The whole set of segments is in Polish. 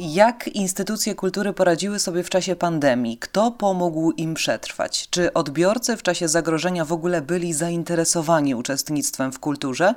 Jak instytucje kultury poradziły sobie w czasie pandemii? Kto pomógł im przetrwać? Czy odbiorcy w czasie zagrożenia w ogóle byli zainteresowani uczestnictwem w kulturze?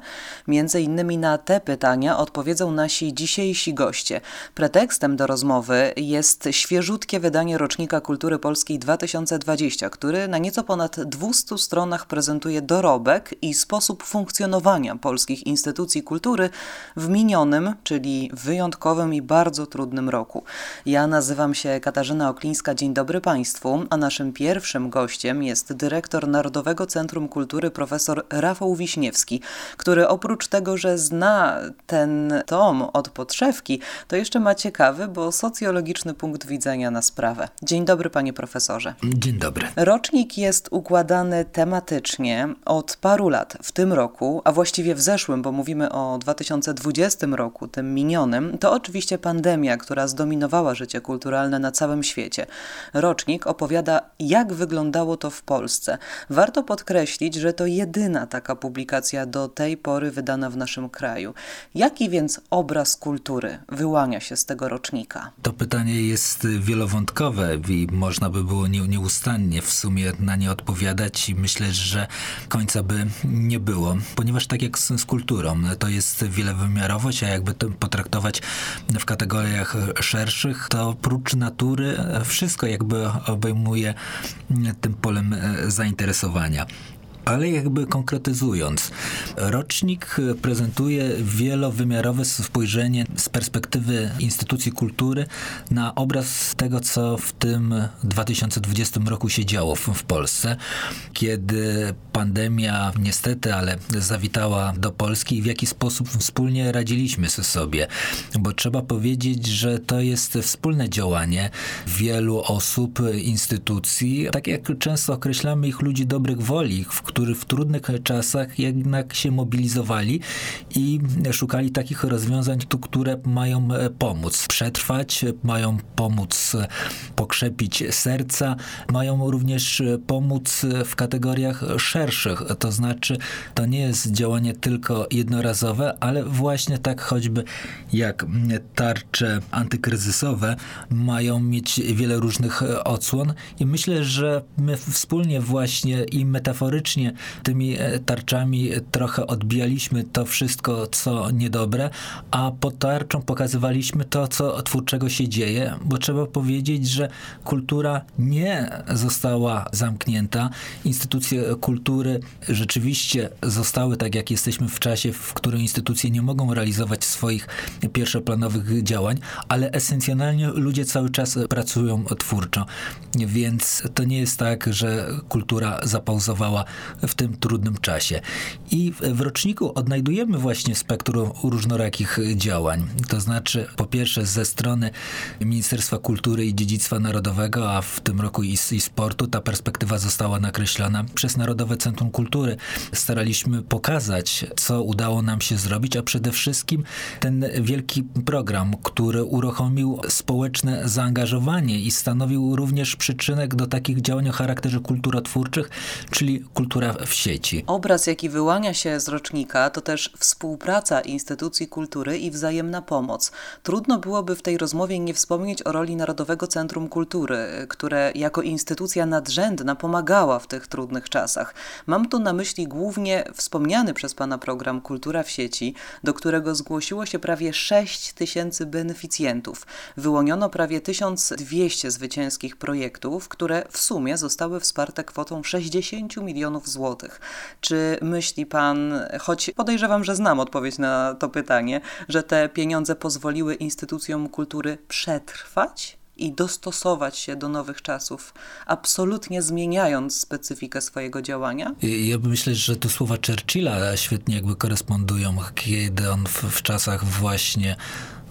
Między innymi na te pytania odpowiedzą nasi dzisiejsi goście. Pretekstem do rozmowy jest świeżutkie wydanie Rocznika Kultury Polskiej 2020, który na nieco ponad 200 stronach prezentuje dorobek i sposób funkcjonowania polskich instytucji kultury w minionym, czyli wyjątkowym i bardzo trudnym trudnym roku. Ja nazywam się Katarzyna Oklińska, dzień dobry Państwu, a naszym pierwszym gościem jest dyrektor Narodowego Centrum Kultury profesor Rafał Wiśniewski, który oprócz tego, że zna ten tom od podszewki, to jeszcze ma ciekawy, bo socjologiczny punkt widzenia na sprawę. Dzień dobry panie profesorze. Dzień dobry. Rocznik jest układany tematycznie od paru lat. W tym roku, a właściwie w zeszłym, bo mówimy o 2020 roku, tym minionym, to oczywiście pandemia, która zdominowała życie kulturalne na całym świecie. Rocznik opowiada, jak wyglądało to w Polsce. Warto podkreślić, że to jedyna taka publikacja do tej pory wydana w naszym kraju. Jaki więc obraz kultury wyłania się z tego rocznika? To pytanie jest wielowątkowe i można by było nieustannie w sumie na nie odpowiadać i myślę, że końca by nie było, ponieważ tak jak z, z kulturą, to jest wielowymiarowość, a jakby to potraktować w kategoriach szerszych, to oprócz natury wszystko jakby obejmuje tym polem e, zainteresowania. Ale jakby konkretyzując, rocznik prezentuje wielowymiarowe spojrzenie z perspektywy instytucji kultury na obraz tego, co w tym 2020 roku się działo w, w Polsce, kiedy pandemia niestety, ale zawitała do Polski i w jaki sposób wspólnie radziliśmy sobie. Bo trzeba powiedzieć, że to jest wspólne działanie wielu osób, instytucji, tak jak często określamy ich ludzi dobrych woli, w którzy w trudnych czasach jednak się mobilizowali i szukali takich rozwiązań, które mają e, pomóc przetrwać, mają pomóc e, pokrzepić serca, mają również e, pomóc w kategoriach szerszych. To znaczy, to nie jest działanie tylko jednorazowe, ale właśnie tak choćby jak tarcze antykryzysowe mają mieć wiele różnych odsłon i myślę, że my wspólnie właśnie i metaforycznie faktycznie tymi e, tarczami trochę odbijaliśmy to wszystko, co niedobre, a pod tarczą pokazywaliśmy to, co twórczego się dzieje, bo trzeba powiedzieć, że kultura nie została zamknięta. Instytucje kultury rzeczywiście zostały tak, jak jesteśmy w czasie, w którym instytucje nie mogą realizować swoich pierwszoplanowych działań, ale esencjonalnie ludzie cały czas pracują twórczo. Więc to nie jest tak, że kultura zapauzowała w tym trudnym czasie. I w roczniku odnajdujemy właśnie spektrum różnorakich działań. To znaczy, po pierwsze, ze strony Ministerstwa Kultury i Dziedzictwa Narodowego, a w tym roku i, i sportu, ta perspektywa została nakreślona przez Narodowe Centrum Kultury. Staraliśmy pokazać, co udało nam się zrobić, a przede wszystkim ten wielki program, który uruchomił społeczne zaangażowanie i stanowił również przyczynek do takich działań o charakterze kulturotwórczych, czyli kultura w sieci. Obraz, jaki wyłania się z rocznika, to też współpraca instytucji kultury i wzajemna pomoc. Trudno byłoby w tej rozmowie nie wspomnieć o roli Narodowego Centrum Kultury, które jako instytucja nadrzędna pomagała w tych trudnych czasach. Mam tu na myśli głównie wspomniany przez Pana program Kultura w sieci, do którego zgłosiło się prawie 6 tysięcy beneficjentów. Wyłoniono prawie 1200 zwycięskich projektów, które w sumie zostały wsparte kwotą 60 milionów złotych. Czy myśli pan, choć podejrzewam, że znam odpowiedź na to pytanie, że te pieniądze pozwoliły instytucjom kultury przetrwać? i dostosować się do nowych czasów, absolutnie zmieniając specyfikę swojego działania? Ja myślę, że tu słowa Churchilla świetnie jakby korespondują, kiedy on w, w czasach właśnie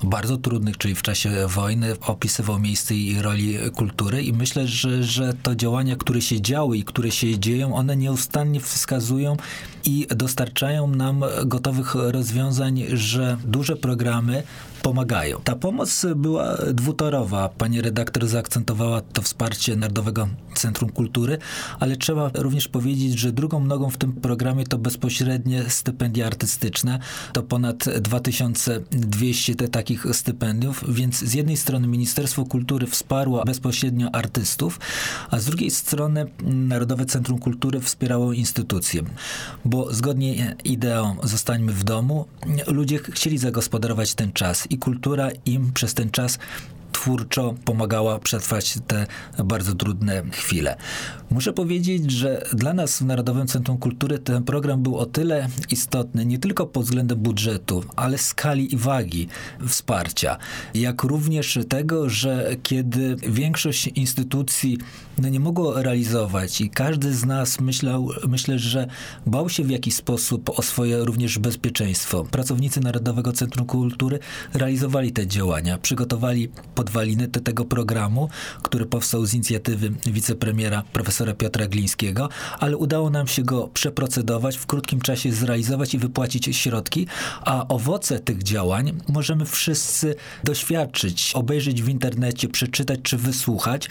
bardzo trudnych, czyli w czasie wojny, opisywał miejsce i roli kultury i myślę, że, że to działania, które się działy i które się dzieją, one nieustannie wskazują i dostarczają nam gotowych rozwiązań, że duże programy pomagają. Ta pomoc była dwutorowa. Pani redaktor zaakcentowała to wsparcie Narodowego Centrum Kultury, ale trzeba również powiedzieć, że drugą nogą w tym programie to bezpośrednie stypendia artystyczne. To ponad 2200 te, takich stypendiów, więc z jednej strony Ministerstwo Kultury wsparło bezpośrednio artystów, a z drugiej strony Narodowe Centrum Kultury wspierało instytucje, bo zgodnie ideą zostańmy w domu, ludzie chcieli zagospodarować ten czas i kultura im przez ten czas twórczo pomagała przetrwać te bardzo trudne chwile. Muszę powiedzieć, że dla nas w Narodowym Centrum Kultury ten program był o tyle istotny, nie tylko pod względem budżetu, ale skali i wagi wsparcia, jak również tego, że kiedy większość instytucji no, nie mogło realizować i każdy z nas myślał, myślę, że bał się w jakiś sposób o swoje również bezpieczeństwo. Pracownicy Narodowego Centrum Kultury realizowali te działania, przygotowali podwaliny do tego programu, który powstał z inicjatywy wicepremiera profesora Piotra Glińskiego, ale udało nam się go przeprocedować, w krótkim czasie zrealizować i wypłacić środki, a owoce tych działań możemy wszyscy doświadczyć, obejrzeć w internecie, przeczytać czy wysłuchać.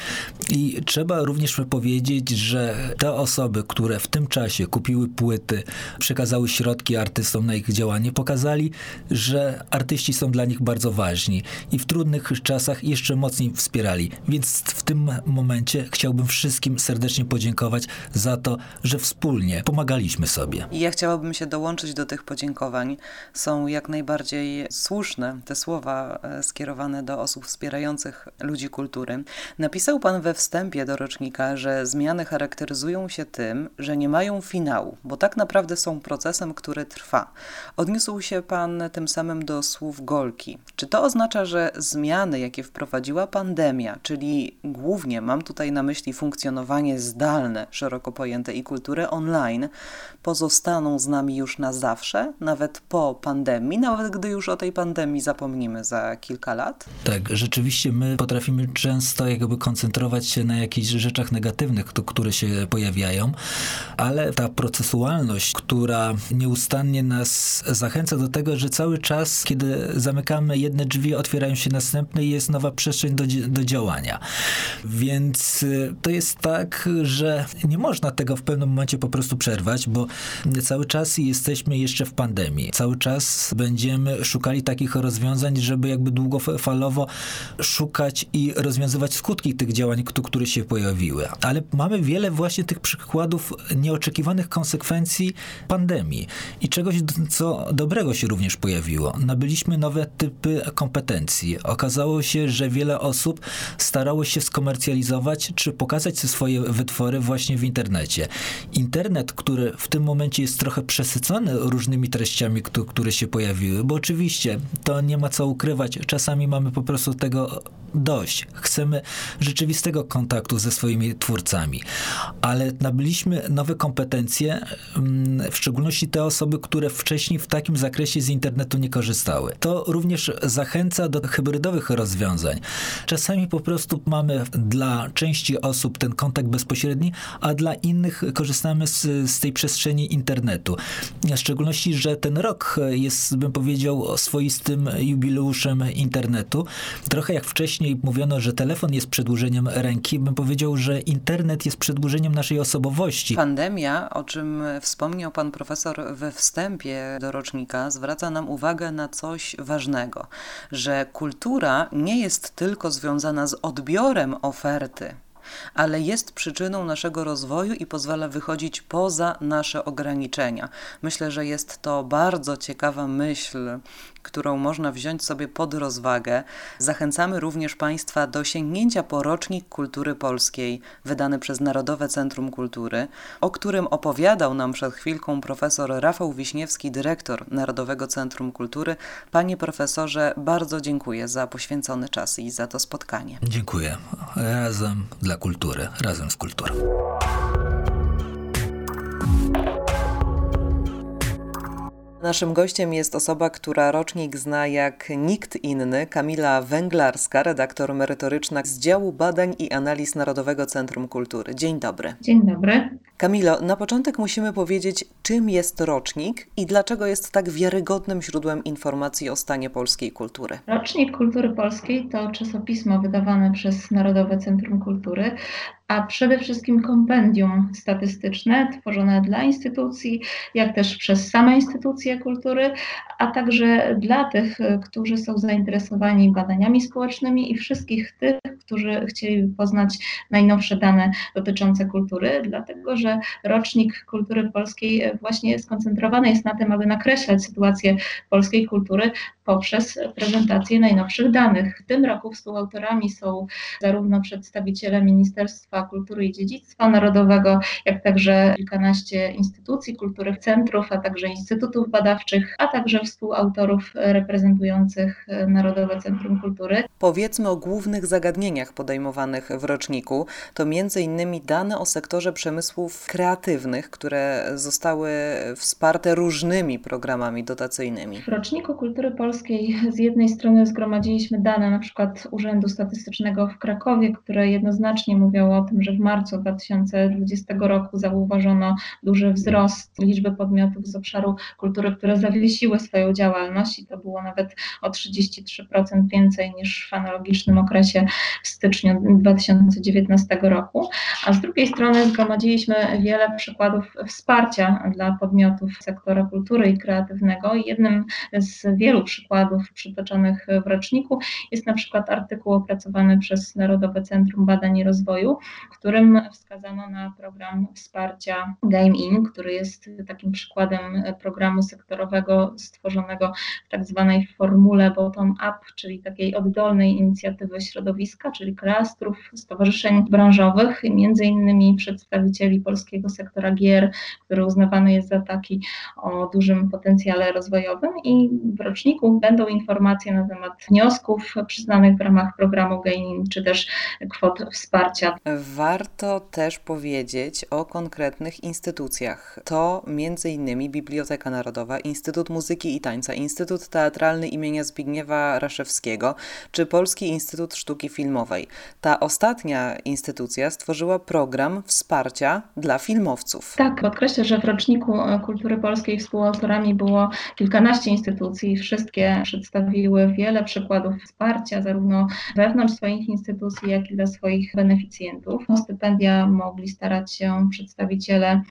I trzeba również powiedzieć, że te osoby, które w tym czasie kupiły płyty, przekazały środki artystom na ich działanie, pokazali, że artyści są dla nich bardzo ważni. I w trudnych czasach jeszcze mocniej wspierali. Więc w tym momencie chciałbym wszystkim serdecznie podziękować za to, że wspólnie pomagaliśmy sobie. Ja chciałabym się dołączyć do tych podziękowań. Są jak najbardziej słuszne te słowa e, skierowane do osób wspierających ludzi kultury. Napisał pan we wstępie do rocznika, że zmiany charakteryzują się tym, że nie mają finału, bo tak naprawdę są procesem, który trwa. Odniósł się pan tym samym do słów Golki. Czy to oznacza, że zmiany, jakie wprowadziła pandemia, czyli głównie mam tutaj na myśli funkcjonowanie zdalne, szeroko pojęte i kulturę online, pozostaną z nami już na zawsze, nawet po pandemii, nawet gdy już o tej pandemii zapomnimy za kilka lat? Tak, rzeczywiście my potrafimy często jakby koncentrować się na jakichś rzeczach negatywnych, które się pojawiają, ale ta procesualność, która nieustannie nas zachęca do tego, że cały czas, kiedy zamykamy jedne drzwi, otwierają się następne i jest nowa przestrzeń do, do działania. Więc y, to jest tak, że nie można tego w pewnym momencie po prostu przerwać, bo cały czas jesteśmy jeszcze w pandemii. Cały czas będziemy szukali takich rozwiązań, żeby jakby długofalowo szukać i rozwiązywać skutki tych działań, które się pojawiły. Ale mamy wiele właśnie tych przykładów nieoczekiwanych konsekwencji pandemii i czegoś, co dobrego się również pojawiło. Nabyliśmy nowe typy kompetencji. Okazało się, że wiele osób starało się skomercjalizować czy pokazać swoje wytwory właśnie w internecie. Internet, który w tym momencie jest trochę przesycony różnymi treściami, które się pojawiły, bo oczywiście to nie ma co ukrywać. Czasami mamy po prostu tego dość. Chcemy rzeczywistego kontaktu ze swoimi twórcami, ale nabyliśmy nowe kompetencje, mm, w szczególności te osoby, które wcześniej w takim zakresie z internetu nie korzystały. To również zachęca do hybrydowych rozwiązań. Czasami po prostu mamy dla części osób ten kontakt bezpośredni, a dla innych korzystamy z, z tej przestrzeni internetu. W szczególności, że ten rok jest, bym powiedział, swoistym jubileuszem internetu. Trochę jak wcześniej mówiono, że telefon jest przedłużeniem ręki, bym powiedział, że internet jest przedłużeniem naszej osobowości. Pandemia, o czym wspomniał pan profesor we wstępie do rocznika, zwraca nam uwagę na coś ważnego, że kultura nie jest tylko związana z odbiorem oferty, ale jest przyczyną naszego rozwoju i pozwala wychodzić poza nasze ograniczenia. Myślę, że jest to bardzo ciekawa myśl, którą można wziąć sobie pod rozwagę. Zachęcamy również Państwa do sięgnięcia po rocznik kultury polskiej, wydany przez Narodowe Centrum Kultury, o którym opowiadał nam przed chwilką profesor Rafał Wiśniewski, dyrektor Narodowego Centrum Kultury. Panie profesorze, bardzo dziękuję za poświęcony czas i za to spotkanie. Dziękuję. Razem dla kultury, razem z kulturą. Naszym gościem jest osoba, która rocznik zna jak nikt inny, Kamila Węglarska, redaktor merytoryczna z działu badań i analiz Narodowego Centrum Kultury. Dzień dobry. Dzień dobry. Kamilo, na początek musimy powiedzieć, czym jest rocznik i dlaczego jest tak wiarygodnym źródłem informacji o stanie polskiej kultury. Rocznik Kultury Polskiej to czasopismo wydawane przez Narodowe Centrum Kultury, a przede wszystkim kompendium statystyczne tworzone dla instytucji, jak też przez same instytucje kultury, a także dla tych, którzy są zainteresowani badaniami społecznymi i wszystkich tych, którzy chcieli poznać najnowsze dane dotyczące kultury, dlatego że rocznik kultury polskiej właśnie skoncentrowany jest na tym, aby nakreślać sytuację polskiej kultury poprzez prezentację najnowszych danych. W tym roku współautorami są zarówno przedstawiciele Ministerstwa Kultury i Dziedzictwa Narodowego, jak także kilkanaście instytucji kultury, centrów, a także instytutów badawczych, a także współautorów reprezentujących Narodowe Centrum Kultury. Powiedzmy o głównych zagadnieniach podejmowanych w roczniku. To innymi dane o sektorze kreatywnych, które zostały wsparte różnymi programami dotacyjnymi. W roczniku Kultury Polskiej z jednej strony zgromadziliśmy dane na przykład Urzędu Statystycznego w Krakowie, które jednoznacznie mówią o tym, że w marcu 2020 roku zauważono duży wzrost liczby podmiotów z obszaru kultury, które zawiesiły swoją działalność i to było nawet o 33% więcej niż w analogicznym okresie w styczniu 2019 roku. A z drugiej strony zgromadziliśmy wiele przykładów wsparcia dla podmiotów sektora kultury i kreatywnego. Jednym z wielu przykładów przytoczonych w roczniku jest na przykład artykuł opracowany przez Narodowe Centrum Badań i Rozwoju, w którym wskazano na program wsparcia Game In, który jest takim przykładem programu sektorowego stworzonego w tak zwanej formule bottom-up, czyli takiej oddolnej inicjatywy środowiska, czyli klastrów, stowarzyszeń branżowych, między innymi przedstawicieli polskiego sektora gier, który uznawany jest za taki o dużym potencjale rozwojowym i w roczniku będą informacje na temat wniosków przyznanych w ramach programu Gaining, czy też kwot wsparcia. Warto też powiedzieć o konkretnych instytucjach. To m.in. Biblioteka Narodowa, Instytut Muzyki i Tańca, Instytut Teatralny imienia Zbigniewa Raszewskiego, czy Polski Instytut Sztuki Filmowej. Ta ostatnia instytucja stworzyła program wsparcia dla filmowców. Tak, podkreślę, że w roczniku kultury polskiej współautorami było kilkanaście instytucji. Wszystkie przedstawiły wiele przykładów wsparcia, zarówno wewnątrz swoich instytucji, jak i dla swoich beneficjentów. O stypendia mogli starać się przedstawiciele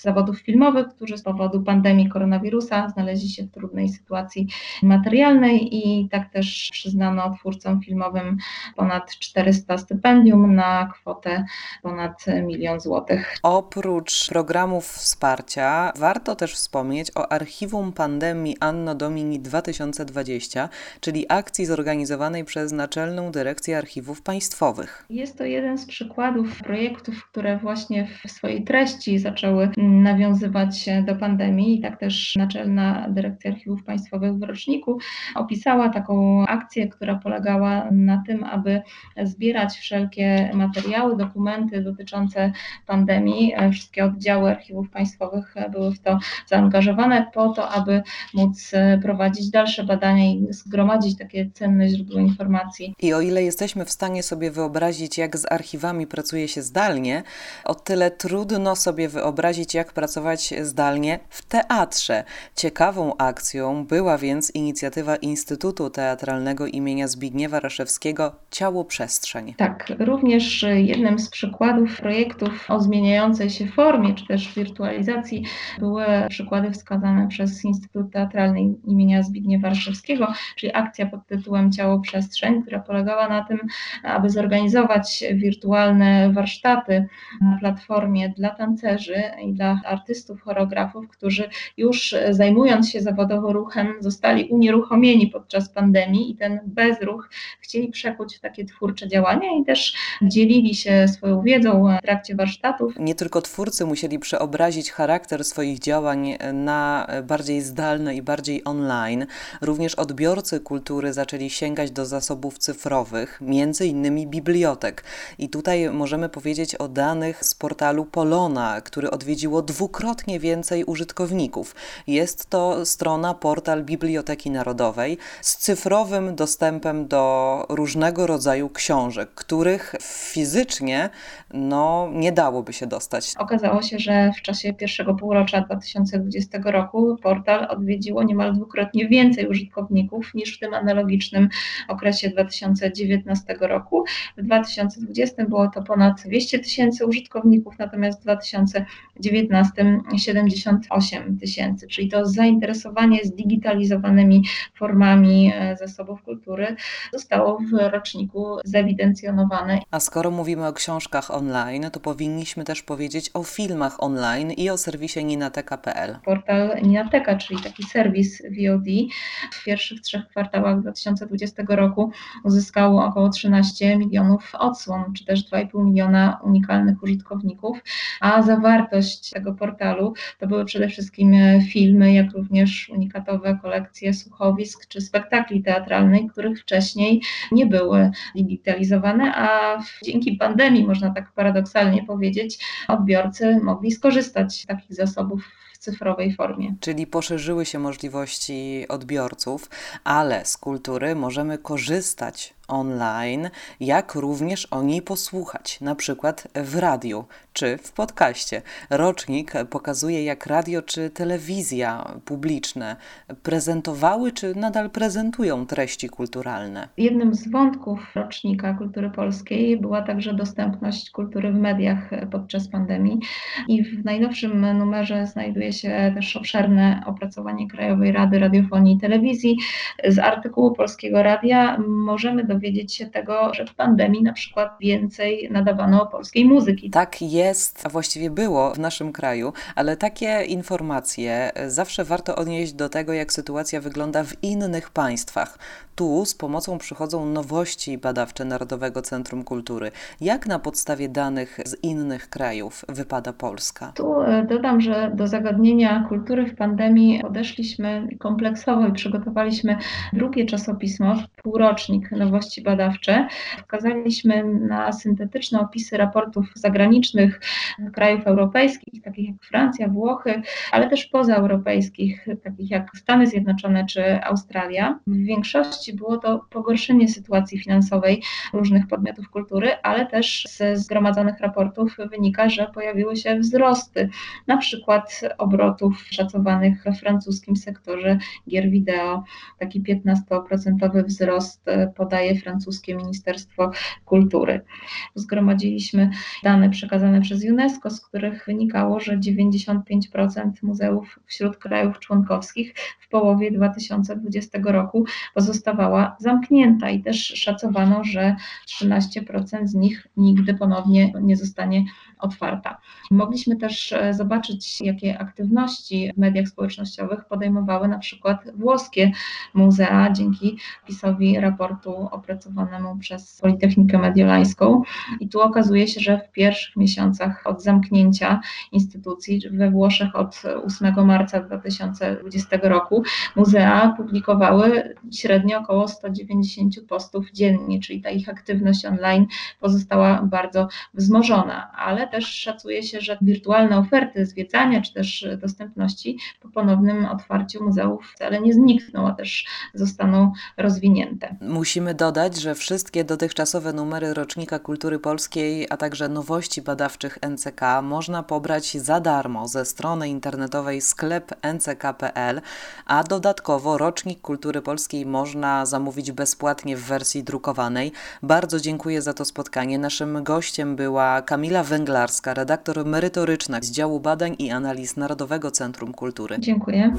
zawodów filmowych, którzy z powodu pandemii koronawirusa znaleźli się w trudnej sytuacji materialnej i tak też przyznano twórcom filmowym ponad 400 stypendium na kwotę ponad milion złotych. Oprócz programów wsparcia warto też wspomnieć o Archiwum Pandemii Anno Domini 2020, czyli akcji zorganizowanej przez Naczelną Dyrekcję Archiwów Państwowych. Jest to jeden z przykładów projektów, które właśnie w swojej treści zaczęły nawiązywać do pandemii i tak też Naczelna Dyrekcja Archiwów Państwowych w roczniku opisała taką akcję, która polegała na tym, aby zbierać wszelkie materiały, dokumenty dotyczące pandemii. Wszystkie oddziały archiwów państwowych były w to zaangażowane po to, aby móc prowadzić dalsze badania i zgromadzić takie cenne źródło informacji. I o ile jesteśmy w stanie sobie wyobrazić, jak z archiwami pracuje się zdalnie, o tyle trudno sobie wyobrazić, jak pracować zdalnie w teatrze. Ciekawą akcją była więc inicjatywa Instytutu Teatralnego imienia Zbigniewa Raszewskiego Ciało Przestrzeń. Tak, również jednym z przykładów projektów o zmieniającej się formie, czy też wirtualizacji, były przykłady wskazane przez Instytut Teatralny imienia Zbigniewa Raszewskiego, czyli akcja pod tytułem Ciało Przestrzeń, która polegała na tym, aby zorganizować wirtualne warsztaty na platformie dla tancerzy i dla artystów, choreografów, którzy już zajmując się zawodowo ruchem, zostali unieruchomieni podczas pandemii i ten bezruch chcieli przekuć w takie twórcze działania i też dzielili się swoją wiedzą w trakcie warsztatów. Nie cyrkotwórcy musieli przeobrazić charakter swoich działań na bardziej zdalne i bardziej online, również odbiorcy kultury zaczęli sięgać do zasobów cyfrowych, między innymi bibliotek. I tutaj możemy powiedzieć o danych z portalu Polona, który odwiedziło dwukrotnie więcej użytkowników. Jest to strona, portal Biblioteki Narodowej z cyfrowym dostępem do różnego rodzaju książek, których fizycznie no, nie dałoby się dostać. Okazało się, że w czasie pierwszego półrocza 2020 roku portal odwiedziło niemal dwukrotnie więcej użytkowników niż w tym analogicznym okresie 2019 roku. W 2020 było to ponad 200 tysięcy użytkowników, natomiast w 2019 78 tysięcy, czyli to zainteresowanie zdigitalizowanymi formami e, zasobów kultury zostało w roczniku zewidencjonowane. A skoro mówimy o książkach online, to powinniśmy też powiedzieć o filmach online i o serwisie ninateka.pl. Portal Ninateka, czyli taki serwis VOD, w pierwszych trzech kwartałach 2020 roku uzyskał około 13 milionów odsłon, czy też 2,5 miliona unikalnych użytkowników, a zawartość tego portalu to były przede wszystkim filmy, jak również unikatowe kolekcje słuchowisk czy spektakli teatralnych, których wcześniej nie były digitalizowane, a dzięki pandemii, można tak paradoksalnie powiedzieć, odbiorcy mogli skorzystać z takich zasobów w cyfrowej formie. Czyli poszerzyły się możliwości odbiorców, ale z kultury możemy korzystać online, jak również o niej posłuchać, na przykład w radiu czy w podcaście. Rocznik pokazuje, jak radio czy telewizja publiczne prezentowały czy nadal prezentują treści kulturalne. Jednym z wątków rocznika kultury polskiej była także dostępność kultury w mediach podczas pandemii i w najnowszym numerze znajduje się też obszerne opracowanie Krajowej Rady Radiofonii i Telewizji. Z artykułu Polskiego Radia możemy dowiedzieć dowiedzieć się tego, że w pandemii na przykład więcej nadawano polskiej muzyki. Tak jest, a właściwie było w naszym kraju, ale takie informacje zawsze warto odnieść do tego, jak sytuacja wygląda w innych państwach. Tu z pomocą przychodzą nowości badawcze Narodowego Centrum Kultury. Jak na podstawie danych z innych krajów wypada Polska? Tu e, dodam, że do zagadnienia kultury w pandemii podeszliśmy kompleksowo i przygotowaliśmy drugie czasopismo, półrocznik nowości badawcze. Wskazaliśmy na syntetyczne opisy raportów zagranicznych krajów europejskich, takich jak Francja, Włochy, ale też pozaeuropejskich, takich jak Stany Zjednoczone czy Australia. W większości było to pogorszenie sytuacji finansowej różnych podmiotów kultury, ale też ze zgromadzonych raportów wynika, że pojawiły się wzrosty, na przykład obrotów szacowanych we francuskim sektorze gier wideo. Taki 15% wzrost podaje francuskie Ministerstwo Kultury. Zgromadziliśmy dane przekazane przez UNESCO, z których wynikało, że 95% muzeów wśród krajów członkowskich w połowie 2020 roku pozostawała zamknięta i też szacowano, że 13% z nich nigdy ponownie nie zostanie otwarta. Mogliśmy też e, zobaczyć, jakie aktywności w mediach społecznościowych podejmowały na przykład włoskie muzea dzięki wpisowi raportu opracowanemu przez Politechnikę Mediolańską. I tu okazuje się, że w pierwszych miesiącach od zamknięcia instytucji we Włoszech od 8 marca 2020 roku muzea publikowały średnio około 190 postów dziennie, czyli ta ich aktywność online pozostała bardzo wzmożona, ale też szacuje się, że wirtualne oferty zwiedzania czy też dostępności po ponownym otwarciu muzeów wcale nie znikną, a też zostaną rozwinięte. Musimy dodać, że wszystkie dotychczasowe numery Rocznika Kultury Polskiej, a także nowości NCK można pobrać za darmo ze strony internetowej sklep nck.pl, a dodatkowo Rocznik Kultury Polskiej można zamówić bezpłatnie w wersji drukowanej. Bardzo dziękuję za to spotkanie. Naszym gościem była Kamila Węglarska, redaktor merytoryczna z działu badań i analiz Narodowego Centrum Kultury. Dziękuję.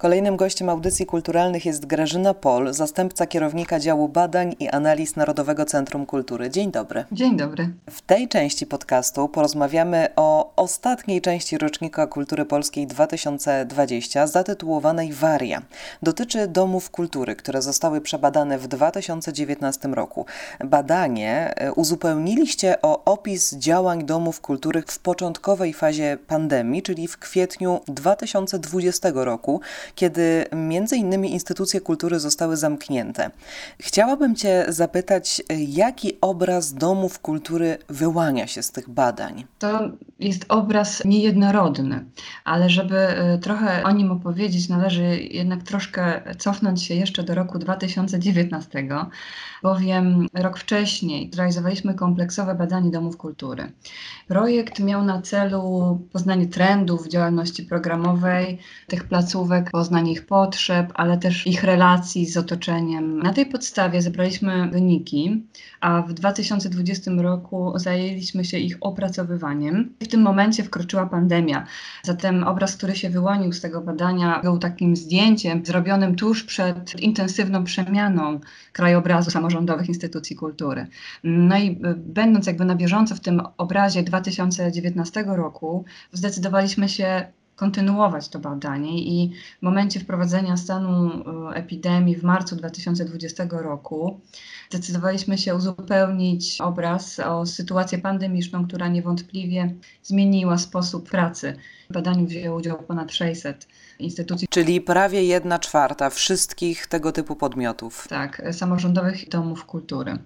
Kolejnym gościem audycji kulturalnych jest Grażyna Pol, zastępca kierownika działu badań i analiz Narodowego Centrum Kultury. Dzień dobry. Dzień dobry. W tej części podcastu porozmawiamy o ostatniej części rocznika kultury polskiej 2020 zatytułowanej Waria. Dotyczy domów kultury, które zostały przebadane w 2019 roku. Badanie e, uzupełniliście o opis działań domów kultury w początkowej fazie pandemii, czyli w kwietniu 2020 roku, kiedy między innymi instytucje kultury zostały zamknięte. Chciałabym Cię zapytać, jaki obraz domów kultury wyłania się z tych badań? To jest obraz niejednorodny, ale żeby e, trochę o nim opowiedzieć, należy jednak troszkę cofnąć się jeszcze do roku 2019, bowiem rok wcześniej zrealizowaliśmy kompleksowe badanie domów kultury. Projekt miał na celu poznanie trendów działalności programowej tych placówek, poznanie ich potrzeb, ale też ich relacji z otoczeniem. Na tej podstawie zebraliśmy wyniki, a w 2020 roku zajęliśmy się ich opracowywaniem. Tym momencie wkroczyła pandemia. Zatem obraz, który się wyłonił z tego badania, był takim zdjęciem zrobionym tuż przed intensywną przemianą krajobrazu samorządowych instytucji kultury. No i y, będąc jakby na bieżąco w tym obrazie 2019 roku, zdecydowaliśmy się kontynuować to badanie i w momencie wprowadzenia stanu y, epidemii w marcu 2020 roku zdecydowaliśmy się uzupełnić obraz o sytuację pandemiczną, która niewątpliwie zmieniła sposób pracy. W badaniu wzięło udział ponad 600 instytucji. Czyli prawie jedna czwarta wszystkich tego typu podmiotów. Tak, samorządowych domów kultury.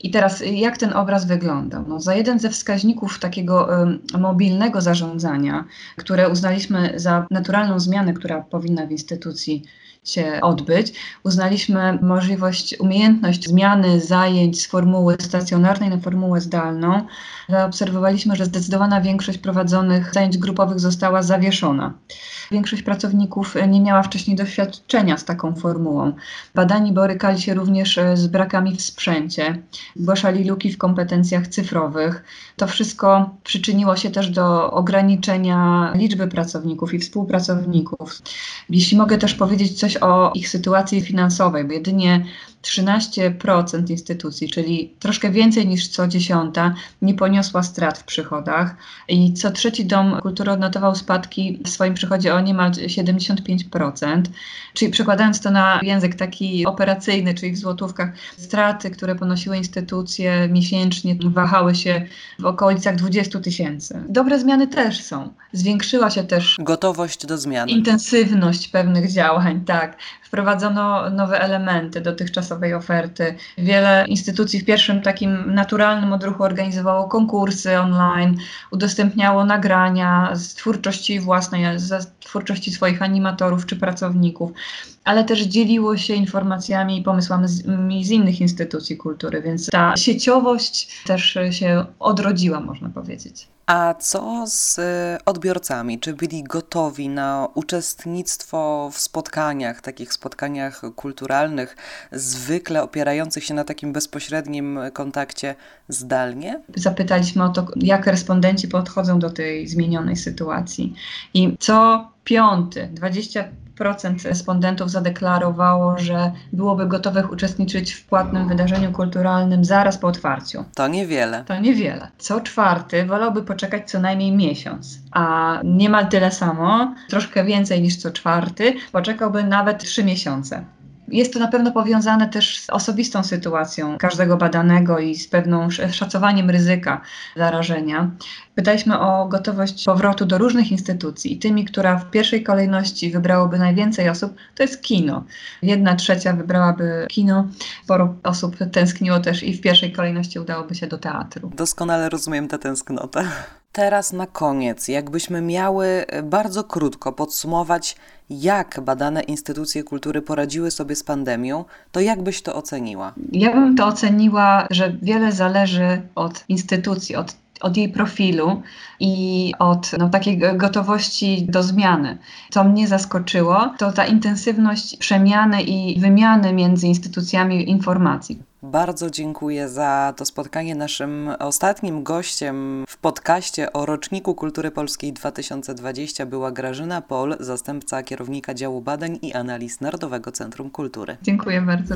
I teraz jak ten obraz wyglądał? No, za jeden ze wskaźników takiego mobilnego zarządzania, które uznaliśmy za naturalną zmianę, która powinna w instytucji się odbyć, uznaliśmy możliwość, umiejętność zmiany zajęć z formuły stacjonarnej na formułę zdalną. Zaobserwowaliśmy, że zdecydowana większość prowadzonych zajęć grupowych została zawieszona. Większość pracowników nie miała wcześniej doświadczenia z taką formułą. Badani borykali się również e, z brakami w sprzęcie, zgłaszali luki w kompetencjach cyfrowych. To wszystko przyczyniło się też do ograniczenia liczby pracowników i współpracowników. Jeśli mogę też powiedzieć coś o ich sytuacji finansowej, bo jedynie 13% instytucji, czyli troszkę więcej niż co dziesiąta, nie poniosła strat w przychodach i co trzeci dom kultury odnotował spadki w swoim przychodzie o niemal 75%. Czyli przekładając to na język taki operacyjny, czyli w złotówkach, straty, które ponosiły instytucje miesięcznie wahały się w okolicach 20 tysięcy. Dobre zmiany też są. Zwiększyła się też gotowość do zmian. Intensywność pewnych działań, tak. Wprowadzono nowe elementy dotychczasowej oferty. Wiele instytucji w pierwszym takim naturalnym odruchu organizowało konkursy online, udostępniało nagrania z twórczości własnej, z twórczości swoich animatorów czy pracowników ale też dzieliło się informacjami i pomysłami z, z, innych instytucji kultury, więc ta sieciowość też się odrodziła, można powiedzieć. A co z odbiorcami? Czy byli gotowi na uczestnictwo w spotkaniach, takich spotkaniach kulturalnych, zwykle opierających się na takim bezpośrednim kontakcie zdalnie? Zapytaliśmy o to, jak respondenci podchodzą do tej zmienionej sytuacji. I co piąty, 20 procent respondentów zadeklarowało, że byłoby gotowych uczestniczyć w płatnym wydarzeniu kulturalnym zaraz po otwarciu. To niewiele. To niewiele. Co czwarty wolałby poczekać co najmniej miesiąc, a niemal tyle samo, troszkę więcej niż co czwarty, poczekałby nawet trzy miesiące. Jest to na pewno powiązane też z osobistą sytuacją każdego badanego i z pewną szacowaniem ryzyka zarażenia. Pytaliśmy o gotowość powrotu do różnych instytucji i tymi, która w pierwszej kolejności wybrałoby najwięcej osób, to jest kino. Jedna trzecia wybrałaby kino, sporo osób tęskniło też i w pierwszej kolejności udałoby się do teatru. Doskonale rozumiem tę tęsknotę. Teraz na koniec, jakbyśmy miały bardzo krótko podsumować, jak badane instytucje kultury poradziły sobie z pandemią, to jak byś to oceniła? Ja bym to oceniła, że wiele zależy od instytucji, od od jej profilu i od no, takiej gotowości do zmiany. Co mnie zaskoczyło, to ta intensywność przemiany i wymiany między instytucjami informacji. Bardzo dziękuję za to spotkanie. Naszym ostatnim gościem w podcaście o roczniku kultury polskiej 2020 była Grażyna Pol, zastępca kierownika działu badań i analiz Narodowego Centrum Kultury. Dziękuję bardzo.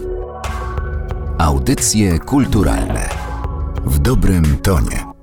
Audycje kulturalne w dobrym tonie.